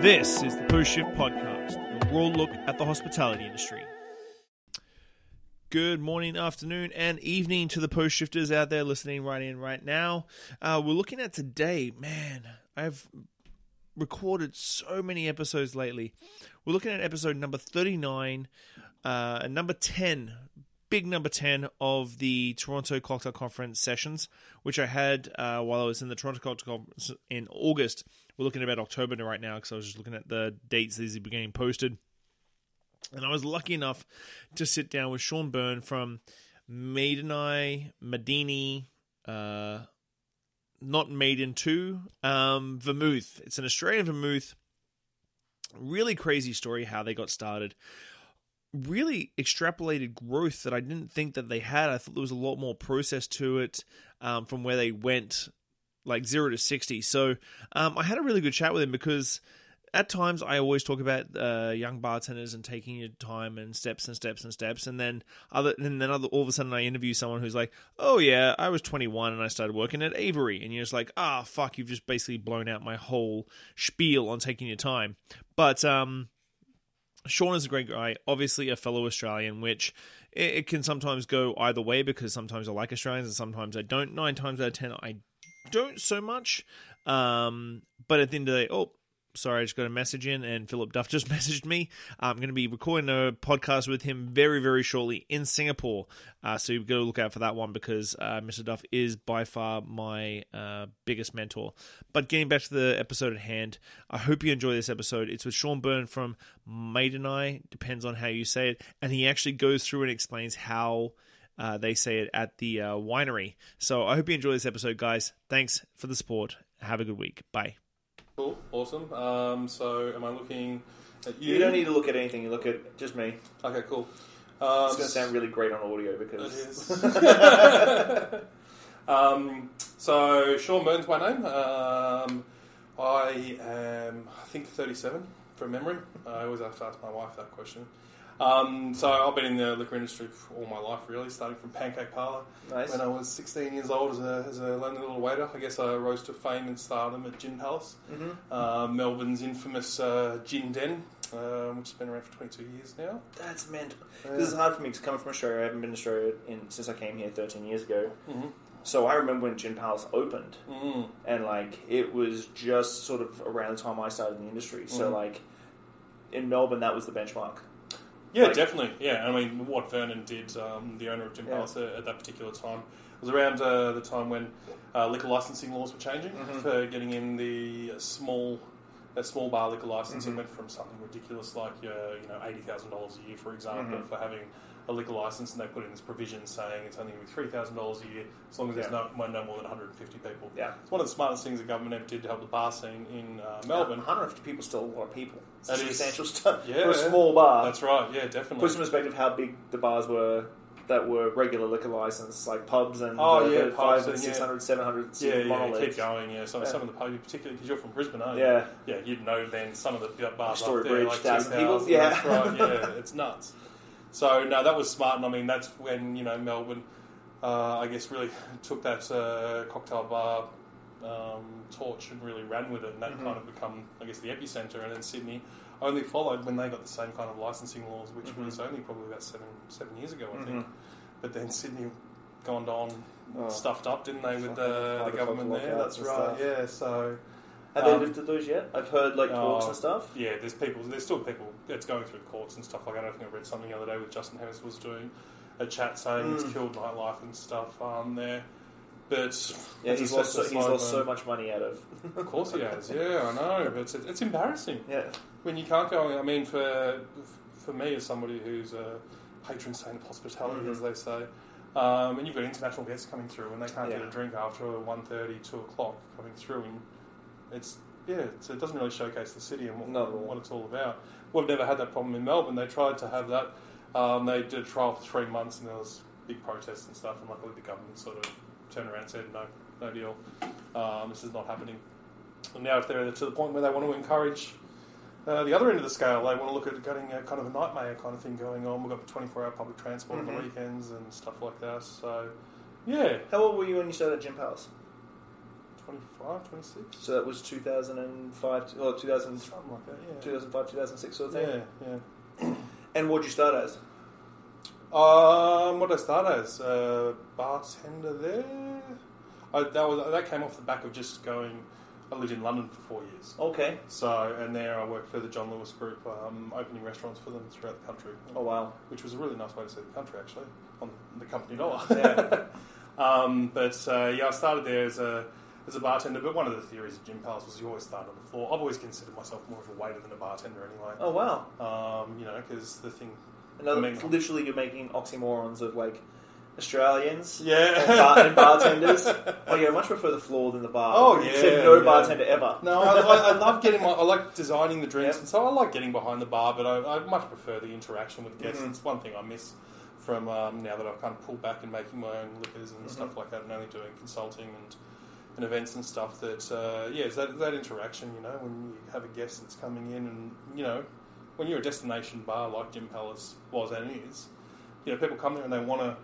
This is the Post Shift Podcast, a raw look at the hospitality industry. Good morning, afternoon, and evening to the post shifters out there listening right in right now. Uh, we're looking at today, man. I've recorded so many episodes lately. We're looking at episode number 39, uh, number 10, big number 10 of the Toronto Cocktail Conference sessions, which I had uh, while I was in the Toronto Cocktail Conference in August. We're looking about October right now because I was just looking at the dates these are getting posted. And I was lucky enough to sit down with Sean Byrne from Maidenai, Madini, uh, not Maiden 2, um, Vermouth. It's an Australian Vermouth. Really crazy story how they got started. Really extrapolated growth that I didn't think that they had. I thought there was a lot more process to it um, from where they went like zero to 60. So um, I had a really good chat with him because at times I always talk about uh, young bartenders and taking your time and steps and steps and steps, and then other and then other, all of a sudden I interview someone who's like, "Oh yeah, I was 21 and I started working at Avery," and you're just like, "Ah, fuck, you've just basically blown out my whole spiel on taking your time." But um, Sean is a great guy, obviously a fellow Australian, which it, it can sometimes go either way because sometimes I like Australians and sometimes I don't. Nine times out of ten, I don't so much. Um, but at the end of the day, oh, sorry, I just got a message in, and Philip Duff just messaged me. I'm going to be recording a podcast with him very, very shortly in Singapore. Uh, so you've got to look out for that one because uh, Mr. Duff is by far my uh, biggest mentor. But getting back to the episode at hand, I hope you enjoy this episode. It's with Sean Byrne from Maiden Eye, depends on how you say it, and he actually goes through and explains how. Uh, they say it at the uh, winery. So I hope you enjoy this episode, guys. Thanks for the support. Have a good week. Bye. Cool, awesome. Um, so, am I looking at you? You don't need to look at anything. You look at just me. Okay, cool. Um, It's going to sound really great on audio because is. um, so, Sean Byrne's, my name. Um, I am, I think, 37 from memory. I always have to ask my wife that question. Um, so, I've been in the liquor industry for all my life, really, starting from Pancake Parlour nice. when I was 16 years old as a, as a lonely little waiter. I guess I rose to fame and stardom at Gin Palace, Mhm. uh, Melbourne's infamous uh, Gin Den, uh, which has been around for 22 years now. That's mental. This is hard for me because coming from Australia, I haven't been in Australia in, since I came here 13 years ago. Mm-hmm. So I remember when Gin Palace opened, Mm. and like it was just sort of around the time I started in the industry. So Mhm. like in Melbourne, that was the benchmark. Yeah, Like- definitely. Yeah, I mean, what Vernon did, um, the owner of Gin Yeah. Palace at, at that particular time, was around uh, the time when uh, liquor licensing laws were changing Mhm. for getting in the small. A small bar liquor licensing Mhm. went from something ridiculous like uh, you know eighty thousand dollars a year, for example, Mhm. for having a liquor license, and they put in this provision saying it's only going to be three thousand dollars a year as long as there's no, no more than one hundred and fifty people. Yeah. It's one of the smartest things the government ever did to help the bar scene in uh, Melbourne. 150 people is still a lot of people. It's That is- substantial stuff Yeah. for a small bar. That's right. Yeah, definitely. Put some perspective how big the bars were that were regular liquor license, like pubs and Oh, uh, yeah, the pubs five and, and yeah. 600, 700 Yeah, yeah, keep going. Yeah, so Yeah. some of the pubs, particularly because you're from Brisbane, aren't you? Yeah. yeah. You'd know then some of the bars Story up there, Bridge, like 2,000, people, yeah. that's right. Yeah, it's nuts. So no, that was smart, and I mean that's when you know Melbourne, uh, I guess, really took that uh, cocktail bar um, torch and really ran with it, and that Mhm. kind of become, I guess, the epicenter. And then Sydney only followed when they got the same kind of licensing laws, which Mhm. was only probably about seven seven years ago, I Mhm. think. But then Sydney gone on Oh. stuffed up, didn't they, with the, the government there? That's right. stuff. Yeah. So Have they Um, lifted those yet? I've heard like talks Oh, and stuff. yeah, there's people. There's still people. It's going through courts and stuff like. that. I don't think I read something the other day with Justin Harris was doing a chat saying it's Mm. killed nightlife and stuff um, there. But Yeah, he's lost, so, he's lost so much money out of. Of course he has. Yeah, I know. But it's, it's embarrassing Yeah. when you can't go. I mean, for for me as somebody who's a patron saint of hospitality, Mhm. as they say, um, and you've got international guests coming through, and they can't get a drink after 1.30, 2 o'clock coming through, and it's yeah, it's, it doesn't really showcase the city and what, what it's all about. We've never had that problem in Melbourne. They tried to have that. Um, they did a trial for three months, and there was big protests and stuff. And luckily, the government sort of turned around and said, "No, no deal. Um, this is not happening." And now, if they're to the point where they want to encourage uh, the other end of the scale, they want to look at getting a kind of a nightmare kind of thing going on. We've got 24-hour public transport on Mhm. the weekends and stuff like that. So, yeah, How old were you when you started at Gin Palace? 25, 26. So that was 2005, or 2000, Something like that, yeah. 2005, 2006 sort of thing. Yeah, yeah. And what did you start as? Um, what did I start as? Uh, bartender there. I, that was that came off the back of just going. I lived in London for four years, Okay. so and there I worked for the John Lewis Group, um, opening restaurants for them throughout the country, Oh wow. which was a really nice way to see the country actually on the company dollar. Yeah. um, but uh, yeah, I started there as a as a bartender. But one of the theories of Gin Palace was you always start on the floor. I've always considered myself more of a waiter than a bartender anyway. Oh wow. Um, you know, because the thing Another, I mean- literally, you're making oxymorons of like Australians Yeah. and, bar- and bartenders. Oh yeah, I much prefer the floor than the bar. Oh, yeah, said no yeah. bartender ever. No, I, I, I love getting my. I like designing the drinks, Yep. and so I like getting behind the bar. But I, I much prefer the interaction with guests. Mhm. It's one thing I miss from um, now that I've kind of pulled back and making my own liquors and Mhm. stuff like that, and only doing consulting and, and events and stuff. That uh, yeah, it's that that interaction. You know, when you have a guest that's coming in, and you know, when you're a destination bar like Gin Palace was and is, you know, people come there and they want to.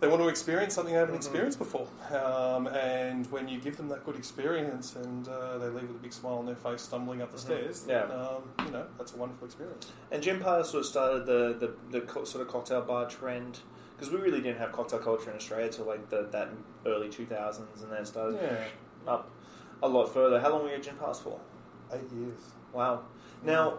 They want to experience something they haven't Mhm. experienced before, um, and when you give them that good experience, and uh, they leave with a big smile on their face, stumbling up the Mhm. stairs, Yeah. um, you know that's a wonderful experience. And Gin Palace sort of started the the, the co- sort of cocktail bar trend because we really didn't have cocktail culture in Australia till like the, that early 2000s, and then it started Yeah, up a lot further. How long were you at Gin Palace for? eight years. Wow. Now,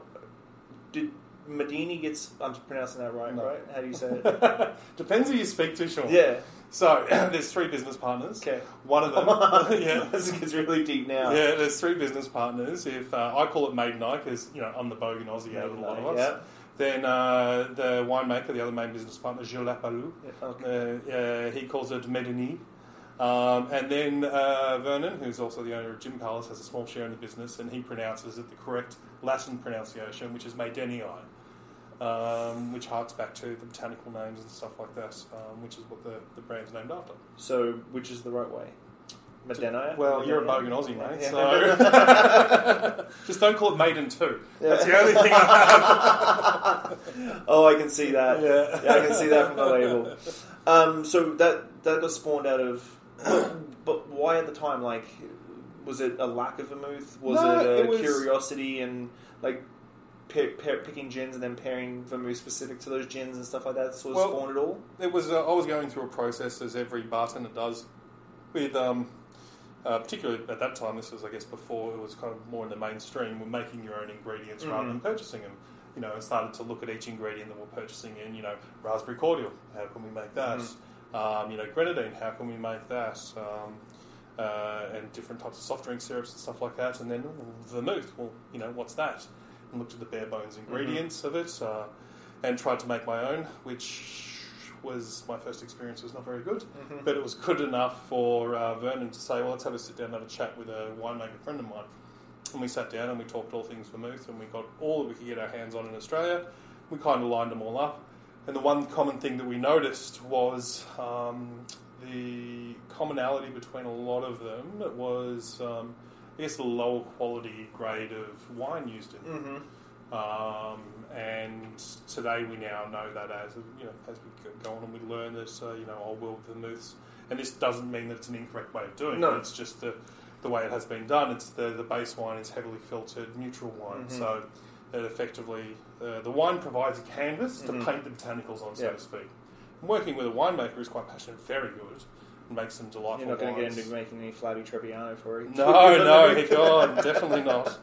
did Medini gets? I'm pronouncing that right, No. right? How do you say it? Depends who you speak to, Sean. yeah. So there's three business partners. Okay. One of them, yeah, this gets really deep now. yeah. There's three business partners. If uh, I call it Maiden Eye because you know I'm the bogan Aussie out of a lot of us. Yeah. Then uh, the winemaker, the other main business partner, Gilles Lapalus, Yeah, okay. uh, he calls it Medini. Um, and then uh, Vernon, who's also the owner of Gin Palace, has a small share in the business, and he pronounces it the correct Latin pronunciation, which is Maidenii, um, which harks back to the botanical names and stuff like that, um, which is what the, the brand's named after. So, which is the right way? Well, you're a Aussie, mate, Yeah. so just don't call it Maiden 2. Yeah. That's the only thing I have. oh, I can see that. Yeah. Yeah, I can see that from the label. Um, so that that got spawned out of, but why at the time? Like, was it a lack of a vermouth? Was No, it a it was- curiosity and like pair, pair, picking gins and then pairing vermouth specific to those gins and stuff like that? Sort of Well- spawned it all. It was. Uh, I was going through a process as every bartender does, with um, uh, particularly at that time. This was, I guess, before it was kind of more in the mainstream. We're making your own ingredients rather Mhm. than purchasing them. You know, I started to look at each ingredient that we're purchasing in. You know, raspberry cordial. How can we make that? Um, you know, grenadine. How can we make that? Um, uh, and different types of soft drink syrups and stuff like that. And then vermouth. Well, you know, what's that? And looked at the bare bones ingredients of it, uh, and tried to make my own, which was my first experience was not very good, but it was good enough for uh, Vernon to say, well, let's have a sit down and have a chat with a winemaker friend of mine. And we sat down and we talked all things vermouth, and we got all that we could get our hands on in Australia. We kind of lined them all up. And the one common thing that we noticed was um, the commonality between a lot of them was, um, I guess, the lower quality grade of wine used in them. Mm-hmm. Um, and today we now know that as you know, as we go- on and we learn that uh, you know old world vermouths, and this doesn't mean that it's an incorrect way of doing No. it. It's just the the way it has been done. It's the the base wine is heavily filtered neutral wine, Mhm. so that effectively uh, the wine provides a canvas Mhm. to paint the botanicals on, so Yeah. to speak. And working with a winemaker is quite passionate, very good, and makes some delightful. You're not going to get into making any flabby Trebbiano for it. No, no, God, definitely not.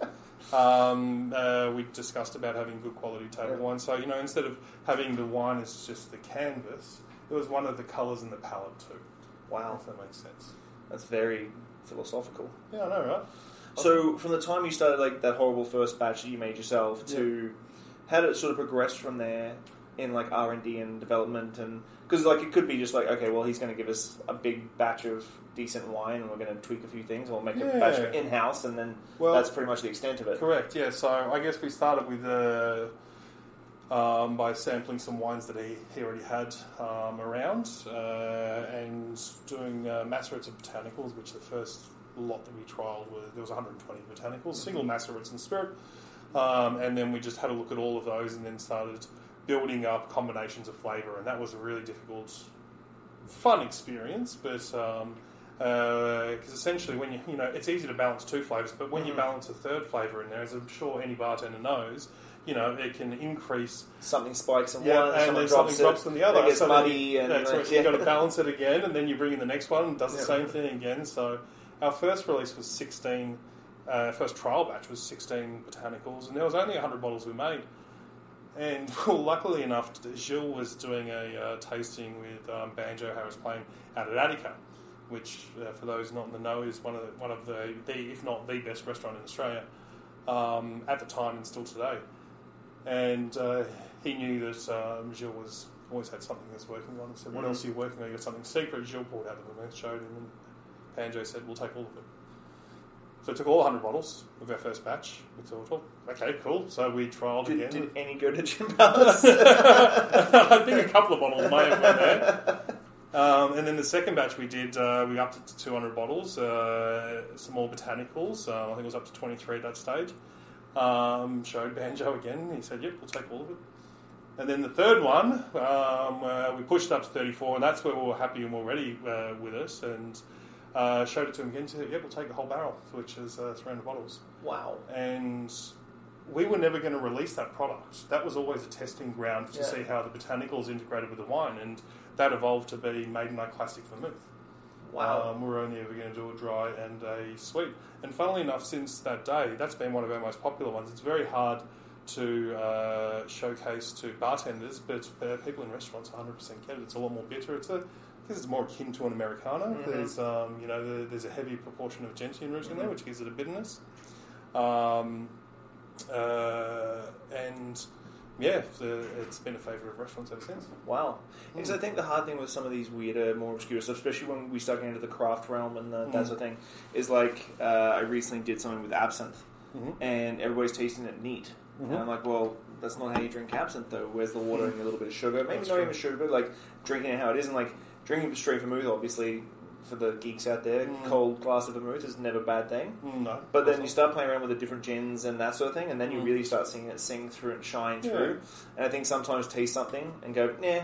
Um, uh, we discussed about having good quality table wine. So, you know, instead of having the wine as just the canvas, it was one of the colours in the palette too. Wow, If that makes sense. that's very philosophical. Yeah, I know, right? So, from the time you started, like that horrible first batch that you made yourself, to how did it sort of progress from there in like R and D and development, and because like it could be just like okay, well he's going to give us a big batch of decent wine, and we're going to tweak a few things, or make a batch in house, and then Well, that's pretty much the extent of it. Correct, yeah. So I guess we started with uh, um, by sampling some wines that he, he already had um, around uh, and doing uh, macerates of botanicals, which the first lot that we trialled was there was 120 botanicals, single macerates and spirit. Um, and then we just had a look at all of those and then started building up combinations of flavour, and that was a really difficult, fun experience. But um, Because essentially, when you you know, it's easy to balance two flavors, but when you Mhm. balance a third flavor in there, as I'm sure any bartender knows, you know, it can increase Something spikes in yeah, one, and someone then drops something drops in the other. It gets so muddy, you, and yeah, so like, you've got to balance it again, and then you bring in the next one and does the same thing again. So our first release was 16, uh, first trial batch was 16 botanicals, and there was only 100 bottles we made. And well, luckily enough, Gilles was doing a uh, tasting with um, Banjo Harris Plane out at Attica, which, uh, for those not in the know, is one of the, one of the, the if not the best restaurant in Australia um, at the time and still today. And uh, he knew that um, Gilles was always had something was working on. He said, "What Mhm. else are you working on? You got something secret?" Gilles pulled out the vermouth, showed him, and Banjo said, "We'll take all of it." So we took all 100 bottles of our first batch. We thought, "Oh, okay, cool." So we trialled Did, again. did any go to Gin Palace? I think a couple of bottles may have went there. Um, and then the second batch we did, uh, we upped it to 200 bottles, uh, some more botanicals. Uh, I think it was up to 23 at that stage. Um, showed Banjo again. He said, yep, we'll take all of it. And then the third one, um, uh, we pushed up to 34, and that's where we were happy and we were ready uh, with us. And uh, showed it to him again. Said, yep, we'll take the whole barrel, which is uh, 300 bottles wow. and we were never going to release that product. That was always a testing ground to Yeah. see how the botanicals integrated with the wine, and that evolved to be Maidenii Classic Vermouth. Wow. Um, we're only ever going to do a dry and a sweet. And funnily enough, since that day, that's been one of our most popular ones. It's very hard to uh, showcase to bartenders, but uh, people in restaurants 100% get it. It's a lot more bitter. It's a, I guess it's more akin to an Americano. Mhm. There's, um, you know, the, there's a heavy proportion of gentian root in there, which gives it a bitterness. Um, uh, and yeah, so it's been a favourite of restaurants ever since. Wow. Because I think the hard thing with some of these weirder, more obscure stuff, especially when we start getting into the craft realm and the, that Mm. sort of thing, is like uh, I recently did something with absinthe, Mhm. and everybody's tasting it neat. Mhm. And I'm like, well, that's not how you drink absinthe, though. Where's the water and a little bit of sugar? Maybe That's not true. even sugar, but like drinking it how it is, and like drinking it straight vermouth. Obviously, for the geeks out there, Mm. cold glass of vermouth is never a bad thing. Mm, no. But then you start playing around with the different gins and that sort of thing, and then you Mm. really start seeing it sing through and shine Yeah. through. And I think sometimes taste something and go, nah,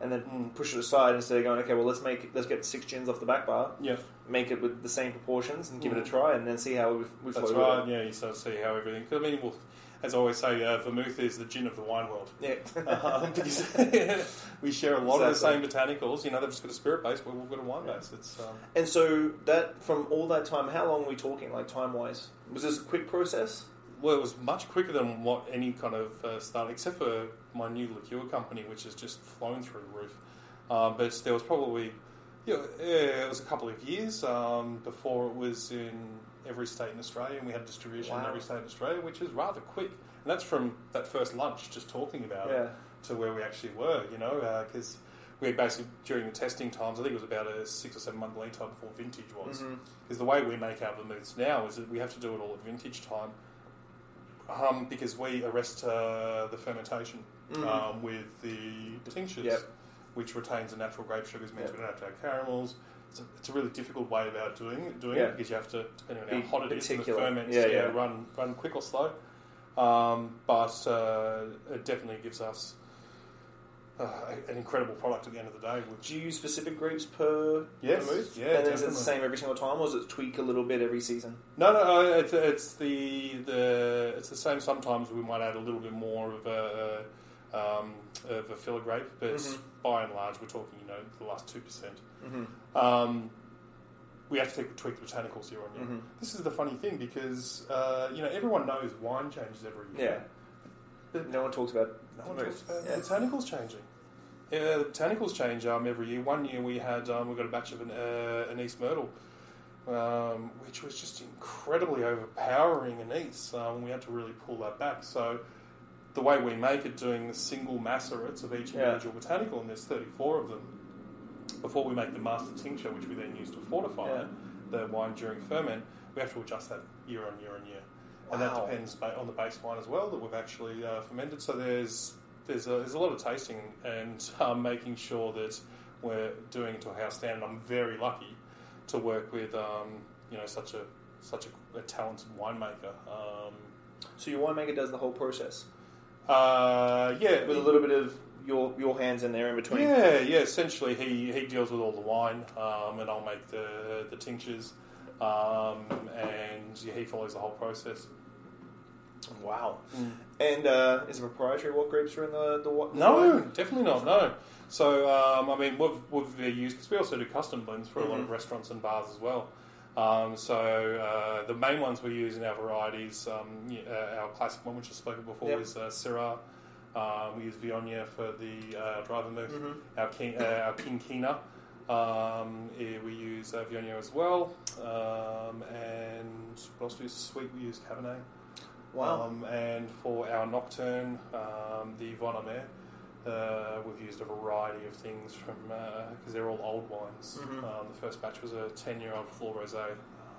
and then Mm. push it aside instead of going, okay, well let's make let's get six gins off the back bar, Yeah, make it with the same proportions, and give it a try, and then see how we, we that's flow right. Yeah, you sort of see how everything. Cause, I mean, well, as I always say, uh, vermouth is the gin of the wine world. Yeah. Um, because we share a lot Exactly. of the same botanicals. You know, they've just got a spirit base, but we've got a wine base. It's um, and so that from all that time, how long are we talking, like time wise? Was this a quick process? well, it was much quicker than what any kind of uh, start, except for my new liqueur company, which has just flown through the roof. Um, but there was probably, you know, yeah, it was a couple of years um, before it was in every state in Australia, and we had distribution in every state in Australia, which is rather quick. And that's from that first lunch, just talking about it. To where we actually were, you know, because we had basically during the testing times, I think it was about a six or seven month lead time before vintage was. Because the way we make our vermouths now is that we have to do it all at vintage time um, because we arrest uh, the fermentation Mhm. um, with the tinctures, Yep. which retains the natural grape sugars, means Yep. we don't have to have caramels. It's a, it's a really difficult way about doing doing Yeah. it because you have to, depending on Be how hot it is, and the ferments Yeah, yeah, run run quick or slow. Um, but uh, it definitely gives us uh, an incredible product at the end of the day. Which Do you use specific grapes per Yes, vermouth? yeah, and is it the same every single time, or does it tweak a little bit every season? no, no, uh, it's, it's the the it's the same. Sometimes we might add a little bit more of a um, of a filler grape, but Mhm. by and large, we're talking you know the last two percent. Mm-hmm. Um, we have to tweak the botanicals year on year. Mhm. This is the funny thing because uh, you know everyone knows wine changes every year. Yeah. but No one talks about No one talks about Yeah. the botanicals changing. Yeah, the botanicals change um, every year. One year we had um, we got a batch of an, uh, anise myrtle, um, which was just incredibly overpowering anise. Um, we had to really pull that back. So the way we make it, doing the single macerates of each Yeah. individual botanical, and there's 34 of them. Before we make the master tincture, which we then use to fortify Yeah. the wine during ferment, we have to adjust that year on year on year and that depends on the base wine as well that we've actually uh, fermented. So there's there's a, there's a lot of tasting and um, making sure that we're doing it to a house standard. I'm very lucky to work with um, you know such a such a, a talented winemaker. Um, So your winemaker does the whole process uh, yeah, with a little bit of your your hands in there in between. Yeah, yeah. Essentially, he, he deals with all the wine, um, and I'll make the the tinctures, um, and yeah, he follows the whole process. Wow. And uh, is it proprietary what grapes are in the the, the No, wine? definitely not. No. So um, I mean, we've we've used because we also do custom blends for a lot of Mhm. restaurants and bars as well. Um, so uh, the main ones we use in our varieties, um, uh, our classic one, which I spoke of before, Yep. is uh, Syrah. Um, we use Viognier for the uh, dry vermouth. Mhm. Our King, uh, our King Kina. Um, eh, we use uh, Viognier as well. Um, and what else do we use? Sweet, we use Cabernet. Wow. Um, and for our Nocturne, um, the Vin Amer, uh, we've used a variety of things from because they're all old wines. Mhm. Um, the first batch was a ten-year-old Flor Rosé uh,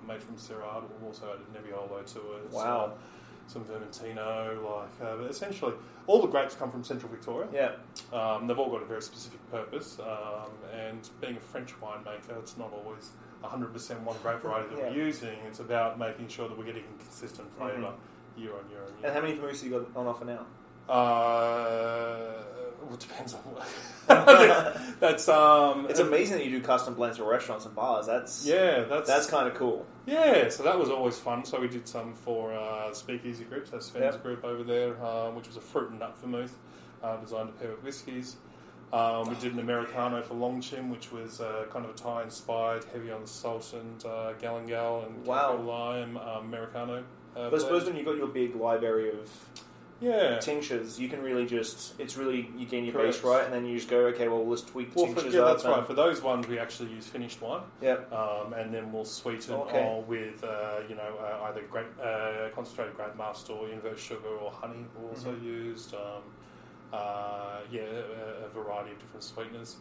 made from Syrah. We've also added Nebbiolo to it. Wow. uh, some Vermentino, like uh, but essentially all the grapes come from Central Victoria. yeah. Um, they've all got a very specific purpose, um, and being a French winemaker, it's not always 100% one grape variety that Yeah. we're using. It's about making sure that we're getting consistent flavor Mhm. year on year on And how many vermouths have you got on offer now? Uh, it depends on what. that's, um. It's amazing that you do custom blends for restaurants and bars. That's Yeah, that's that's kind of cool. Yeah, so that was always fun. So we did some for uh, Speakeasy Group, that's Sven's Yep. group over there, uh, which was a fruit and nut vermouth uh, designed to pair with whiskies. Um, we did an Americano for Longchin, which was uh, kind of a Thai inspired, heavy on salt and uh, galangal and Wow. Lime um, Americano. Uh, But I suppose when you've got your big library of yeah. tinctures, you can really just it's really you gain your Correct. base right, and then you just go okay, well let's tweak the Well, for, tinctures yeah, up. that's right. For those ones, we actually use finished wine. Yep. um, and then we'll sweeten Okay. all with uh, you know uh, either grape, uh, concentrated grape must or inverse sugar or honey. We'll also Mhm. used um, uh, yeah a, a variety of different sweeteners.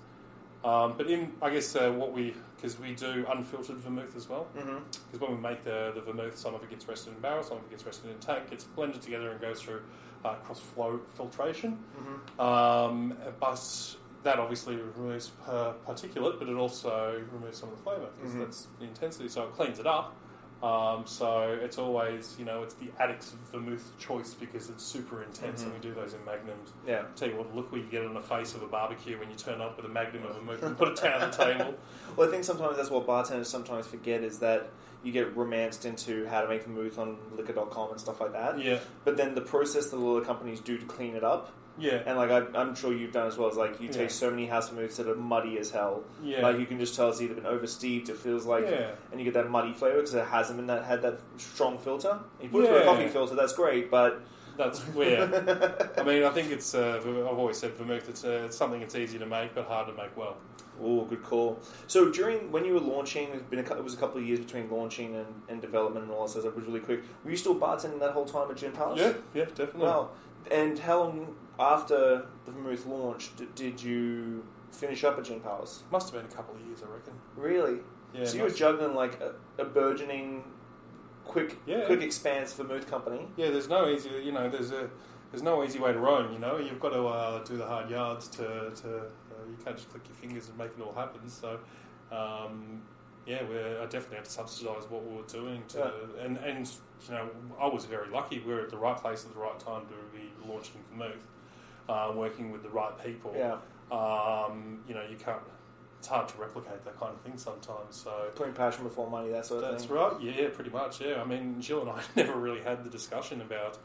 Um, but in I guess uh, what we because we do unfiltered vermouth as well because when we make the, the vermouth, some of it gets rested in barrel, some of it gets rested in tank. Gets blended together and goes through uh, cross flow filtration. hmm Um, but that obviously removes per particulate, but it also removes some of the flavour because Mhm. that's the intensity. So it cleans it up. Um, so it's always, you know, it's the addict's vermouth choice because it's super intense, and Mhm. we do those in magnums. Yeah. tell you what, look what you get on the face of a barbecue when you turn up with a magnum of vermouth and put it down on the table. Well, I think sometimes that's what bartenders sometimes forget is that you get romanced into how to make vermouth on liquor.com and stuff like that. Yeah, But then the process that a lot of companies do to clean it up, yeah, and like I, I'm sure you've done as well, is like you Yeah. taste so many house vermouths that are muddy as hell. yeah, Like you can just tell it's either been oversteeped, it feels like, yeah. and you get that muddy flavor because it hasn't been that had that strong filter. You put it through a coffee filter, that's great, but That's weird. I mean, I think it's. Uh, I've always said vermouth. It's, uh, it's something that's easy to make, but hard to make well. Oh, good call. So during when you were launching, it's been a, it was a couple of years between launching and, and development and all that stuff. It was really quick. Were you still bartending that whole time at Gin Palace? Yeah, yeah, definitely. Wow. And how long after the Vermouth launched d- did you finish up at Gin Palace? Must have been a couple of years, I reckon. Really? Yeah, so you were juggling like a, a burgeoning, quick, Yeah. quick expanse Vermouth company. yeah. There's no easy, you know. There's a there's no easy way to roam. You know, you've got to uh, do the hard yards to to. Uh, you can't just click your fingers and make it all happen. So. Um, yeah, we're, I definitely had to subsidise what we were doing, to, and and you know I was very lucky. We were at the right place at the right time to be launching Vermouth, uh, working with the right people. Yeah. Um, you know, you can't. It's hard to replicate that kind of thing sometimes. So Putting passion before money, that sort of that's thing. right. Yeah, pretty much. Yeah. I mean, Gilles and I never really had the discussion about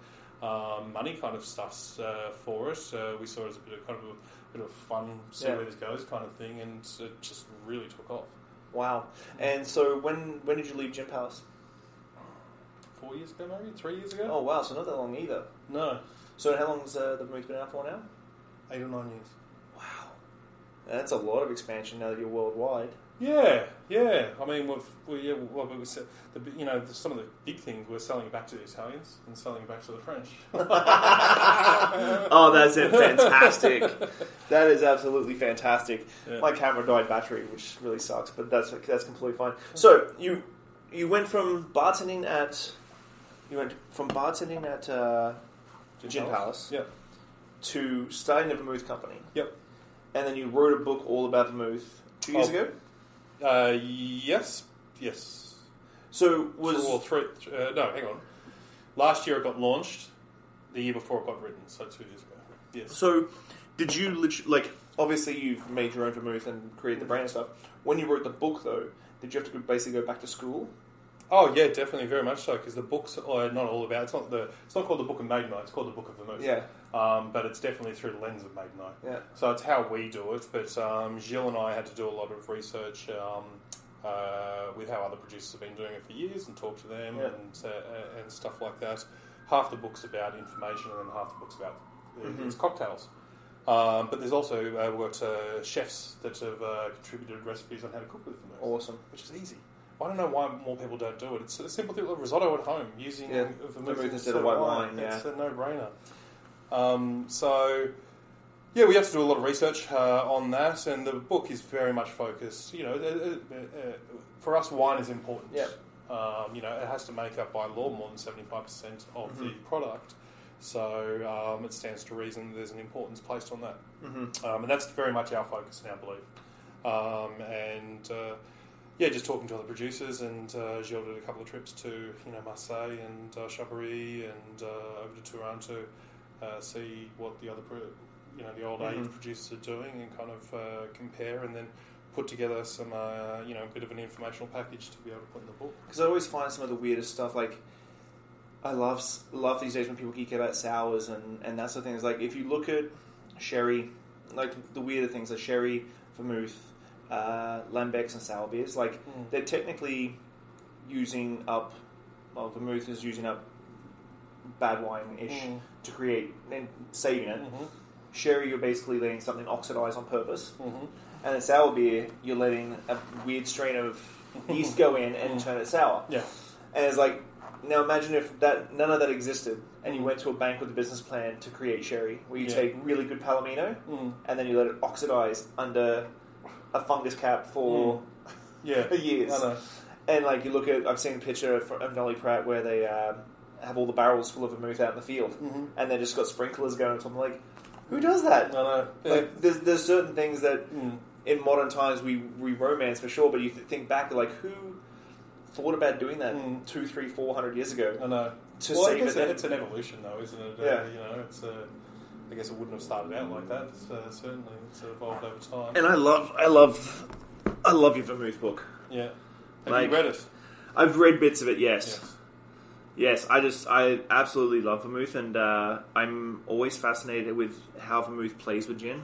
um, money kind of stuff uh, for us. Uh, we saw it as a bit of kind of a bit of fun, see Yeah. where this goes kind of thing, and it just really took off. Wow. And so when when did you leave Gin Palace? Four years ago, maybe three years ago. Oh wow, so not that long either. No, So how long's uh, the Vermouth been out for now? eight or nine years. Wow. That's a lot of expansion now that you're worldwide. Yeah, yeah. I mean, we've we, yeah, well, we se- the, you know the, some of the big things we're selling back to the Italians and selling back to the French. oh, that's it. Fantastic. that is absolutely fantastic. Yeah. My camera died battery, which really sucks, but that's that's completely fine. So you you went from bartending at you went from bartending at uh, Gin Palace Yep. to starting the Vermouth company. Yep. And then you wrote a book all about Vermouth two years Oh. ago. Uh, yes, yes. So was Two or three? Uh, no, hang on. Last year it got launched. The year before it got written, so two years ago. Yes. So, Did you lit- like? Obviously, you've made your own vermouth and created the brand and stuff. When you wrote the book, though, did you have to basically go back to school? Oh yeah, definitely, very much so. Because the book's are not all about. It's not the. It's not called the Book of Maiden. It's called the Book of Vermouth. Yeah, Um, but it's definitely through the lens of Maiden yeah. So it's how we do it. But um, Gilles and I had to do a lot of research um, uh, with how other producers have been doing it for years and talk to them Yeah. and uh, and stuff like that. Half the book's about information, and then half the book's about uh, Mhm. it's cocktails. Um, but there's also uh, we've got uh, chefs that have uh, contributed recipes on how to cook with vermouth, Awesome. which is easy. I don't know why more people don't do it. It's a simple thing like risotto at home using Yeah, vermouth, instead of white wine, It's a no-brainer. Um, so, yeah, we have to do a lot of research uh, on that, and the book is very much focused. You know, uh, uh, uh, for us, wine is important. Yeah. Um, you know, it has to make up by law more than seventy-five percent of the Mhm. product. So um, it stands to reason there's an importance placed on that, Mm-hmm. um, and that's very much our focus now, I believe. Um, and uh, yeah, just talking to other producers, and uh, Gilles did a couple of trips to you know Marseille and uh, and uh, over to Turin to uh, see what the other pro- you know the old age Mhm. producers are doing and kind of uh, compare, and then put together some uh, you know a bit of an informational package to be able to put in the book. Because I always find some of the weirdest stuff. Like, I love love these days when people geek about sours and and that sort of thing. It's like if you look at sherry, like the weirder things like sherry, vermouth, uh, lambics, and sour beers. Like they're technically using up. Well, vermouth is using up bad wine ish Mm. to create and saving it. Mhm. Sherry, you're basically letting something oxidize on purpose. Mhm. And in sour beer, you're letting a weird strain of yeast go in and turn it sour. Yeah. And it's like, now imagine if that none of that existed, and you went to a bank with a business plan to create sherry, where you Yeah. take really good palomino Mm. and then you let it oxidize under a fungus cap for Yeah. for years. I know. And like you look at, I've seen a picture of, of Noilly Prat where they um, have all the barrels full of vermouth out in the field, Mhm. and they just got sprinklers going. So I'm like, who does that? I know. Yeah. Like, there's there's certain things that Mm. in modern times we, we romance for sure, but you think back like who thought about doing that Mm. two, three, four hundred years ago I know. to well, save it? It's an evolution, though, isn't it? Uh, Yeah. you know, it's a. I guess it wouldn't have started out like that. It's, uh, certainly, it's evolved over time. and I love, I love, I love your vermouth book. yeah. Have Like- you read it? I've read bits of it. Yes, Yes. I just, I absolutely love vermouth, and uh, I'm always fascinated with how vermouth plays with gin.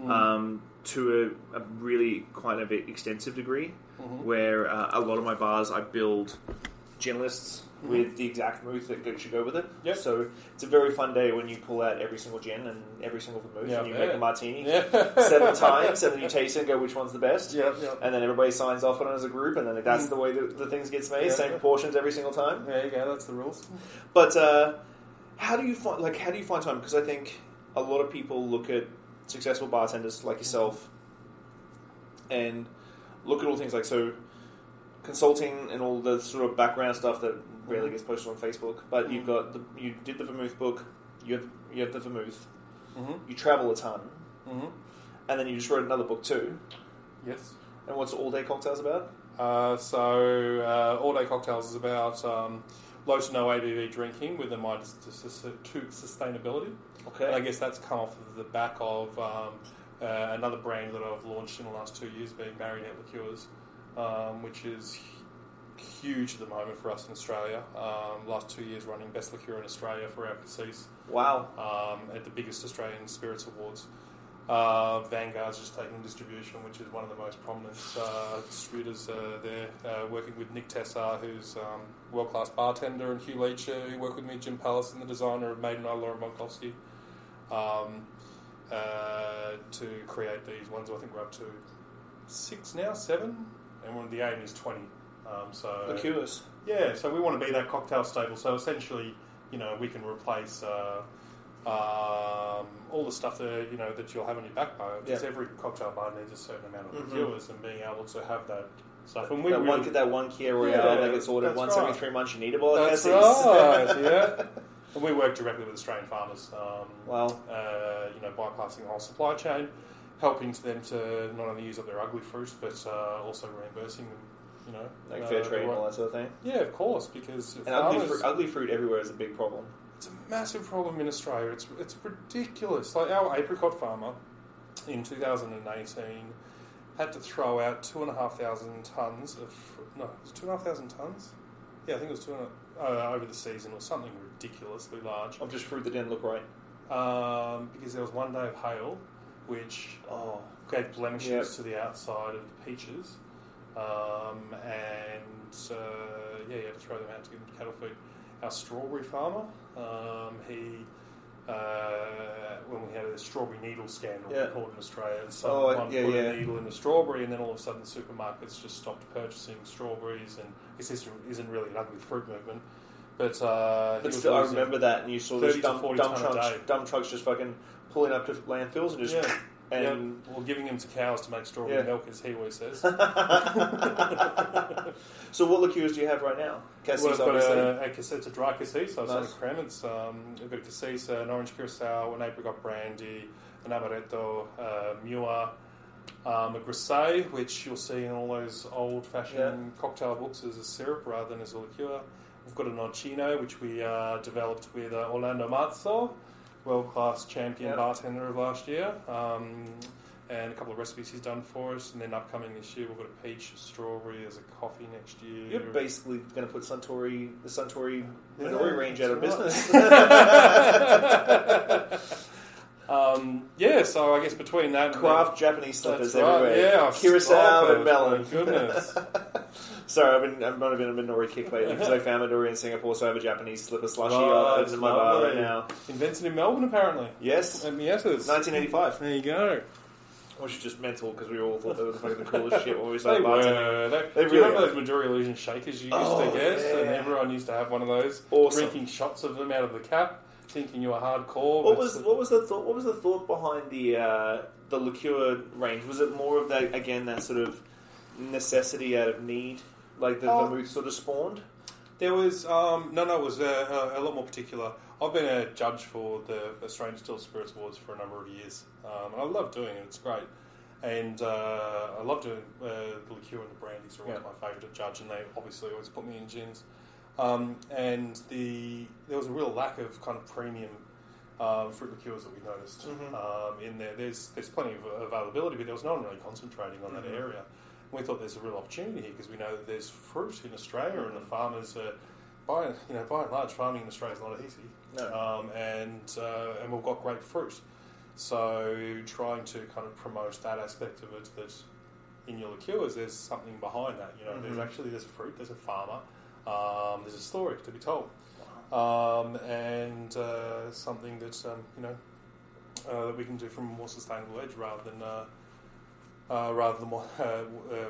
Mm. Um, to a, a really quite a bit extensive degree, Mhm. where uh, a lot of my bars I build gin lists. With the exact vermouth that should go with it. Yep. So it's a very fun day when you pull out every single gin and every single vermouth Yeah, and you I make a martini Yeah. seven times and then you taste it and go which one's the best. Yeah, yeah. And then everybody signs off on it as a group, and then that's Mm. the way that the things gets made. Yeah. Same portions every single time. There you go. That's the rules. But uh, how do you find like how do you find time? Because I think a lot of people look at successful bartenders like yourself and look at all things like so consulting and all the sort of background stuff that rarely gets posted on Facebook. But you've got the, you did the vermouth book. You have you have the vermouth. Mm-hmm. You travel a ton, Mm-hmm. and then you just wrote another book too. Yes. And what's all day cocktails about? Uh, so, uh, All Day Cocktails is about um, low to no ABV drinking with a mind to, to sustainability. Okay. And I guess that's come off of the back of um, uh, another brand that I've launched in the last two years, being Marionette Liqueurs, um, which is huge at the moment for us in Australia. Um, last two years running best liqueur in Australia for our Cassis Wow. um, at the biggest Australian Spirits Awards. Uh, Vanguard's just taking distribution, which is one of the most prominent uh, distributors uh, there, uh, working with Nick Tesar, who's um, world class bartender, and Hugh Leach, uh, who worked with me, Gin Palace, and the designer of Maiden Eye, Laura Monkowski, um, uh, to create these ones. I think we're up to six now, seven, and one, the aim is 20. Um, so Liqueurs. yeah, so we want to be that cocktail stable. So essentially, you know, we can replace uh, um, all the stuff that you know that you'll have on your back bar. Because Yeah. every cocktail bar needs a certain amount of Mhm. liqueurs, and being able to have that stuff. And we that really, one, that one Kir Royale Yeah, that gets ordered once every three months. You need a bottle of that's right, yeah. And we work directly with Australian farmers. Um, Wow. uh, you know, bypassing the whole supply chain, helping to them to not only use up their ugly fruit, but uh, also reimbursing them. You know, Like uh, fair trade and all that sort of thing. Yeah, of course, because And ugly farmers- fruit, ugly fruit everywhere is a big problem. It's a massive problem in Australia. It's it's ridiculous. Like our apricot farmer in 2018 had to throw out two and a half thousand tons of no, it was two and a half thousand tons. Yeah, I think it was two and a, uh, over the season or something ridiculously large. Of just fruit that didn't look right. Um, because there was one day of hail, which Oh, gave blemishes Yep. to the outside of the peaches, um, and uh, yeah, you had to throw them out to give them cattle feed. Our strawberry farmer, um, he uh, when we had a strawberry needle scandal Yeah. called in Australia, and Oh, yeah, put yeah. a needle in the strawberry, and then all of a sudden the supermarkets just stopped purchasing strawberries, and this isn't really an ugly fruit movement. But, uh, but still, I remember that, and you saw 30 these dump, dump trucks, dump trucks just fucking pulling up to landfills and just. And we're giving them to cows to make strawberry Yeah. milk, as he always says. So, what liqueurs do you have right now? Cassis, Well, I've got a, a cassis, a dry cassis, so it's Nice. not a creme. It's, um, I've got a cassis, an orange curacao, an apricot brandy, an amaretto, uh, Muir, um, a grisée, which you'll see in all those old-fashioned cocktail books as a syrup rather than as a liqueur. We've got a nocino, which we uh, developed with uh, Orlando Marzo, world-class champion Yeah. bartender of last year. Um, and a couple of recipes he's done for us. And then upcoming this year, we've got a peach, strawberry as a coffee next year. You're basically going to put Suntory, the Suntory Yeah, Midori range out of that's business. um, yeah, so I guess between that and Craft Japanese slippers That's right, everywhere. yeah, I've Curacao and melon. goodness. Sorry, I've been I've not been a Midori kick lately because I found Midori in Singapore, so I have a Japanese slipper slushy Right, uh, in my bar right lovely. now. Invented in Melbourne, apparently. Yes, At Mietta's. 1985, There you go. which is just mental because we all thought they were the fucking the coolest shit when we They started bartending. were. They, They do you really remember those Midori Illusion shakers you used Oh, to get? And yeah. everyone used to have one of those, Awesome. drinking shots of them out of the cap, thinking you were hardcore. What but was what was the thought? What was the thought behind the uh, the liqueur range? Was it more of that again that sort of necessity out of need, like the Oh. vermouth sort of spawned? There was um, no, no. It was uh, a, a lot more particular. I've been a judge for the Australian Still Spirits Awards for a number of years, um, and I love doing it. It's great, and uh, I love doing uh, the liqueur and the brandies are always Yeah. my favourite to judge, and they obviously always put me in gins. Um, and the there was a real lack of kind of premium um, fruit liqueurs that we noticed Mhm. um, in there. There's there's plenty of availability, but there was no one really concentrating on that Mhm. area. We thought there's a real opportunity here because we know that there's fruit in Australia and the farmers are, by you know by and large, farming in Australia is not easy, No. um, and uh, and we've got great fruit. So trying to kind of promote that aspect of it that in your liqueurs there's something behind that. You know, there's Mhm. actually there's a fruit, there's a farmer, um, there's a story to be told, um, and uh, something that um, you know uh, that we can do from a more sustainable edge rather than. Uh, uh, rather than what, uh, uh,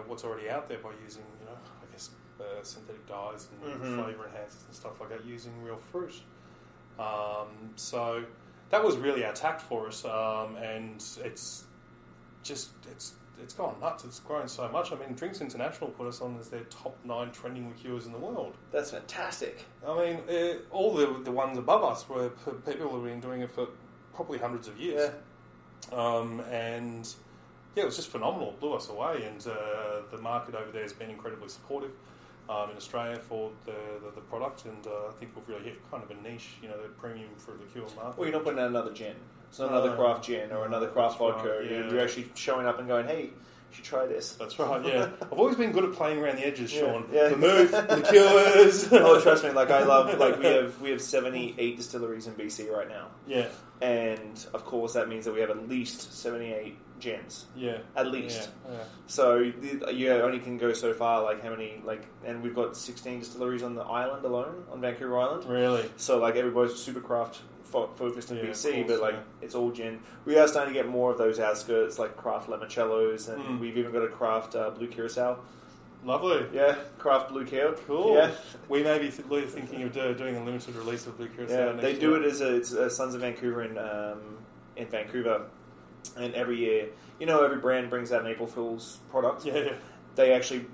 what's already out there by using, you know, I guess uh, synthetic dyes and Mhm. flavour enhancers and stuff like that, using real fruit. Um, so that was really our tact for us, um, and it's just it's it's gone nuts. It's grown so much. I mean, Drinks International put us on as their top nine trending liqueurs in the world. That's fantastic. I mean, uh, all the the ones above us were people who've been doing it for probably hundreds of years. Um, and yeah, it was just phenomenal. It blew us away, and uh, the market over there has been incredibly supportive um, in Australia for the, the, the product. And uh, I think we've really hit kind of a niche, you know, the premium for the liqueur market. Well, you're not putting out another gin. It's not another craft gin or another craft vodka. right, yeah. you're actually showing up and going, "Hey, you should try this." That's right. Yeah, I've always been good at playing around the edges, Sean. Yeah, yeah. Vermouth, liqueurs. oh, trust me. Like I love. Like we have we have 78 distilleries in BC right now, Yeah, and of course that means that we have at least 78 gins. yeah. At least. Yeah, yeah. So you only can go so far. Like how many? Like, and we've got 16 distilleries on the island alone, on Vancouver Island. Really. So like everybody's super craft fo- focused in Yeah, BC, course, but like yeah. it's all gin. We are starting to get more of those outskirts, like craft limoncellos, and Mm. we've even got a craft uh, blue curacao. Lovely. Yeah, craft blue curacao. Cool. Yeah, We may be th- thinking of do- doing a limited release of Blue Curacao. yeah. They year. do it as a it's uh Sons of Vancouver in um, in Vancouver, and every year, you know, every brand brings out an April Fool's product. Yeah, They actually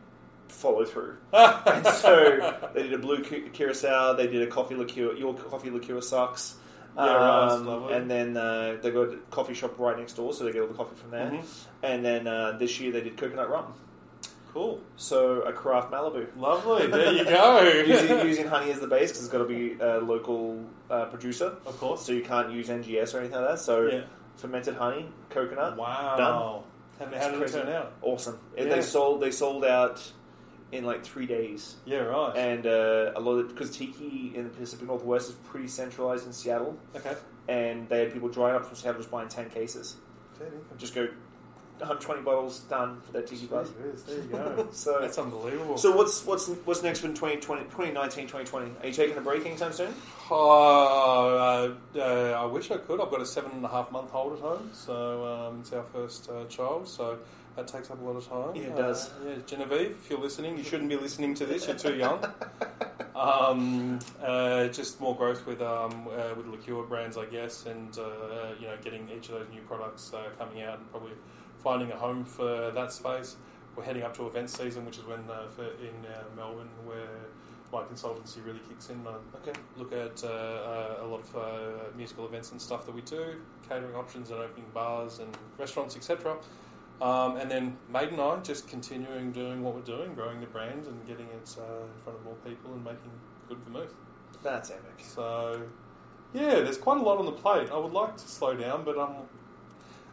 follow through. And so they did a blue cu- curacao. They did a coffee liqueur. Your coffee liqueur sucks. Yeah, right, Um, lovely. and then uh, they got a coffee shop right next door, so they get all the coffee from there. Mhm. And then uh, this year they did coconut rum. Cool. So a craft Malibu. Lovely. There you go. using, using honey as the base because it's got to be a local uh, producer. of course. So you can't use NGS or anything like that. So Yeah. fermented honey, coconut, Wow. Done. How, how did it Crazy. turn out? awesome. And Yeah. They sold they sold out in like three days. Yeah, right. And uh, a lot of because tiki in the Pacific Northwest is pretty centralized in Seattle, okay. and they had people driving up from Seattle just buying ten cases, just go 120 bottles done for their tiki buzz. There you go. So That's unbelievable. So what's what's what's next for 2020, 2019, 2020? Are you taking a break anytime soon? Oh, uh, uh, I wish I could. I've got a seven and a half month hold at home, so um, it's our first uh, child, so that takes up a lot of time. Yeah, it Uh, does. yeah, Genevieve, if you're listening, you shouldn't be listening to this. You're too young. um, uh, just more growth with um, uh, with liqueur brands, I guess, and uh, you know, getting each of those new products uh, coming out and probably finding a home for that space. We're heading up to event season, which is when uh, for, in uh, Melbourne where my consultancy really kicks in. I Okay. look at uh, uh, a lot of uh, musical events and stuff that we do, catering options and opening bars and restaurants, etc. Um, and then Maidenii just continuing doing what we're doing, growing the brand and getting it uh, in front of more people and making good vermouth. That's epic. So, yeah, there's quite a lot on the plate. I would like to slow down, but um,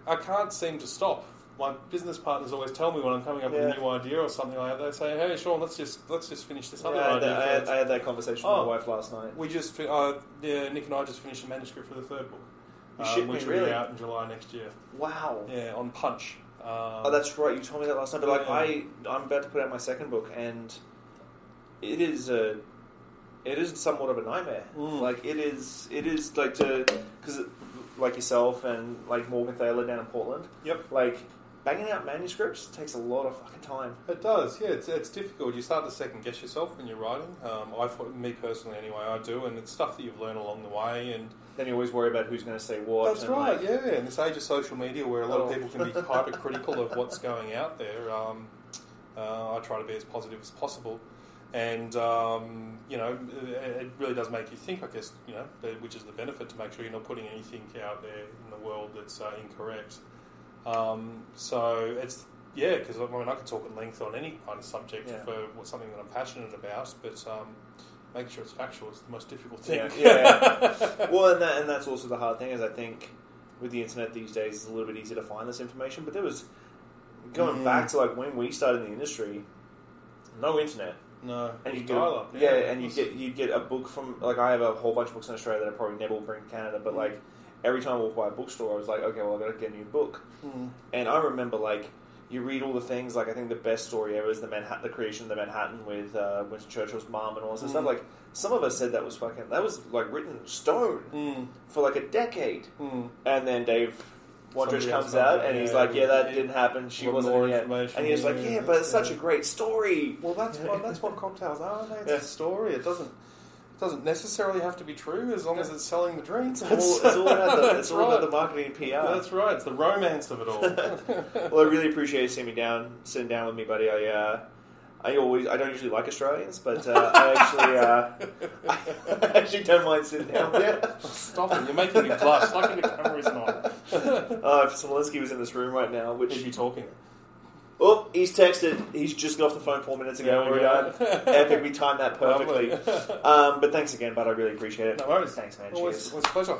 I can't seem to stop. My business partners always tell me when I'm coming up with a new idea or something like that. They say, "Hey, Sean, let's just let's just finish this Yeah, other I, had idea." that, I, had. I had that conversation Oh. with my wife last night. We just, uh, yeah, Nick and I just finished a manuscript for the third book, um, which will really? be out in July next year. Wow. Yeah, on Punch. Um, Oh, that's right. You told me that last night. But like, I I'm about to put out my second book, and it is a it is somewhat of a nightmare. Mm. Like it is it is like to because like yourself and like Morgenthaler down in Portland. Yep. Like banging out manuscripts takes a lot of fucking time. It does, yeah. It's, it's difficult. You start to second guess yourself when you're writing. Um, I, me personally, anyway, I do, and it's stuff that you've learned along the way. And Then you always worry about who's going to say what. that's right, like, yeah. In this age of social media, where a lot Oh. of people can be hypercritical of what's going out there, um, uh, I try to be as positive as possible. And um, you know, it really does make you think. I guess you know, which is the benefit to make sure you're not putting anything out there in the world that's uh, incorrect. Um, so it's yeah, because I mean I could talk at length on any kind of subject Yeah. for something that I'm passionate about, but um, making sure it's factual is the most difficult thing. Yeah, yeah. well, and, that, and that's also the hard thing is I think with the internet these days it's a little bit easier to find this information. But there was going Mm. back to like when we started in the industry, no internet, no, and you get dial-up, yeah, and you get you get a book from like I have a whole bunch of books in Australia that I probably never will bring to Canada, but like every time I walk by a bookstore, I was like, okay, well I got to get a new book. Mm. And I remember like. You read all the things like I think the best story ever is the Manhattan, the creation of the Manhattan with uh, Winston Churchill's mom and all this Mm. stuff. Like some of us said that was fucking that was like written stone Mm. for like a decade. Mm. And then Dave Wondrich comes out and in, he's like, "Yeah, that yeah. didn't happen. She wasn't more in yet." And he's like, yeah, "Yeah, but it's such a great story." Well, that's what that's what cocktails are. They? It's Yeah. a story. It doesn't it doesn't necessarily have to be true as long as it's selling the drink. It's all, it's all about the, it's all about the marketing and PR. That's right. It's the romance of it all. well, I really appreciate you sitting me down, sitting down with me, buddy. I, uh, I always, I don't usually like Australians, but uh, I actually, uh, I actually don't mind sitting down with you. Stop it! You're making me blush. Lucky the camera's not. Uh, if Smolinski was in this room right now, which Keep you talking. Oh, he's texted. He's just got off the phone four minutes ago. There we We're go. done. Epic. We timed that perfectly. Lovely. Um, but thanks again, bud. I really appreciate it. No worries. Thanks, man. Always, Cheers. always a pleasure.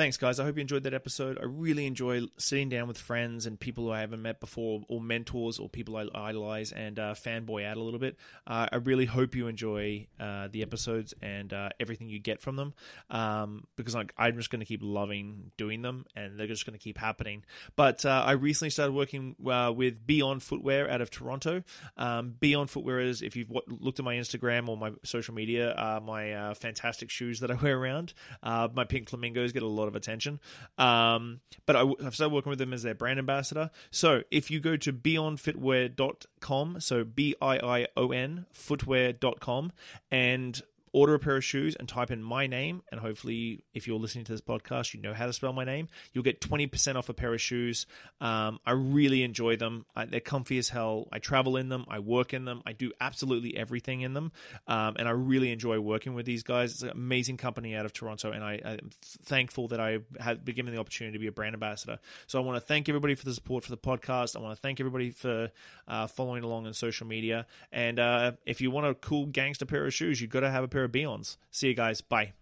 Thanks, guys. I hope you enjoyed that episode. I really enjoy sitting down with friends and people who I haven't met before, or mentors, or people I idolize, and uh, fanboy out a little bit. Uh, I really hope you enjoy uh, the episodes and uh, everything you get from them, um, because like, I'm just going to keep loving doing them, and they're just going to keep happening. But uh, I recently started working uh, with Biion Footwear out of Toronto. Um, Biion Footwear is, if you've w- looked at my Instagram or my social media, my fantastic shoes that I wear around. My pink flamingos get a lot of attention. Um, but I, have started working with them as their brand ambassador. So if you go to biionfootwear.com, so B I I O N footwear.com, and order a pair of shoes and type in my name, and hopefully, if you're listening to this podcast, you know how to spell my name. You'll get 20% off a pair of shoes. Um, I really enjoy them. I, they're comfy as hell. I travel in them. I work in them. I do absolutely everything in them, um, and I really enjoy working with these guys. It's an amazing company out of Toronto, and I, I'm thankful that I have been given the opportunity to be a brand ambassador. So I want to thank everybody for the support for the podcast. I want to thank everybody for uh, following along on social media. And uh, if you want a cool gangster pair of shoes, you've got to have a pair of Biions. See you guys. Bye.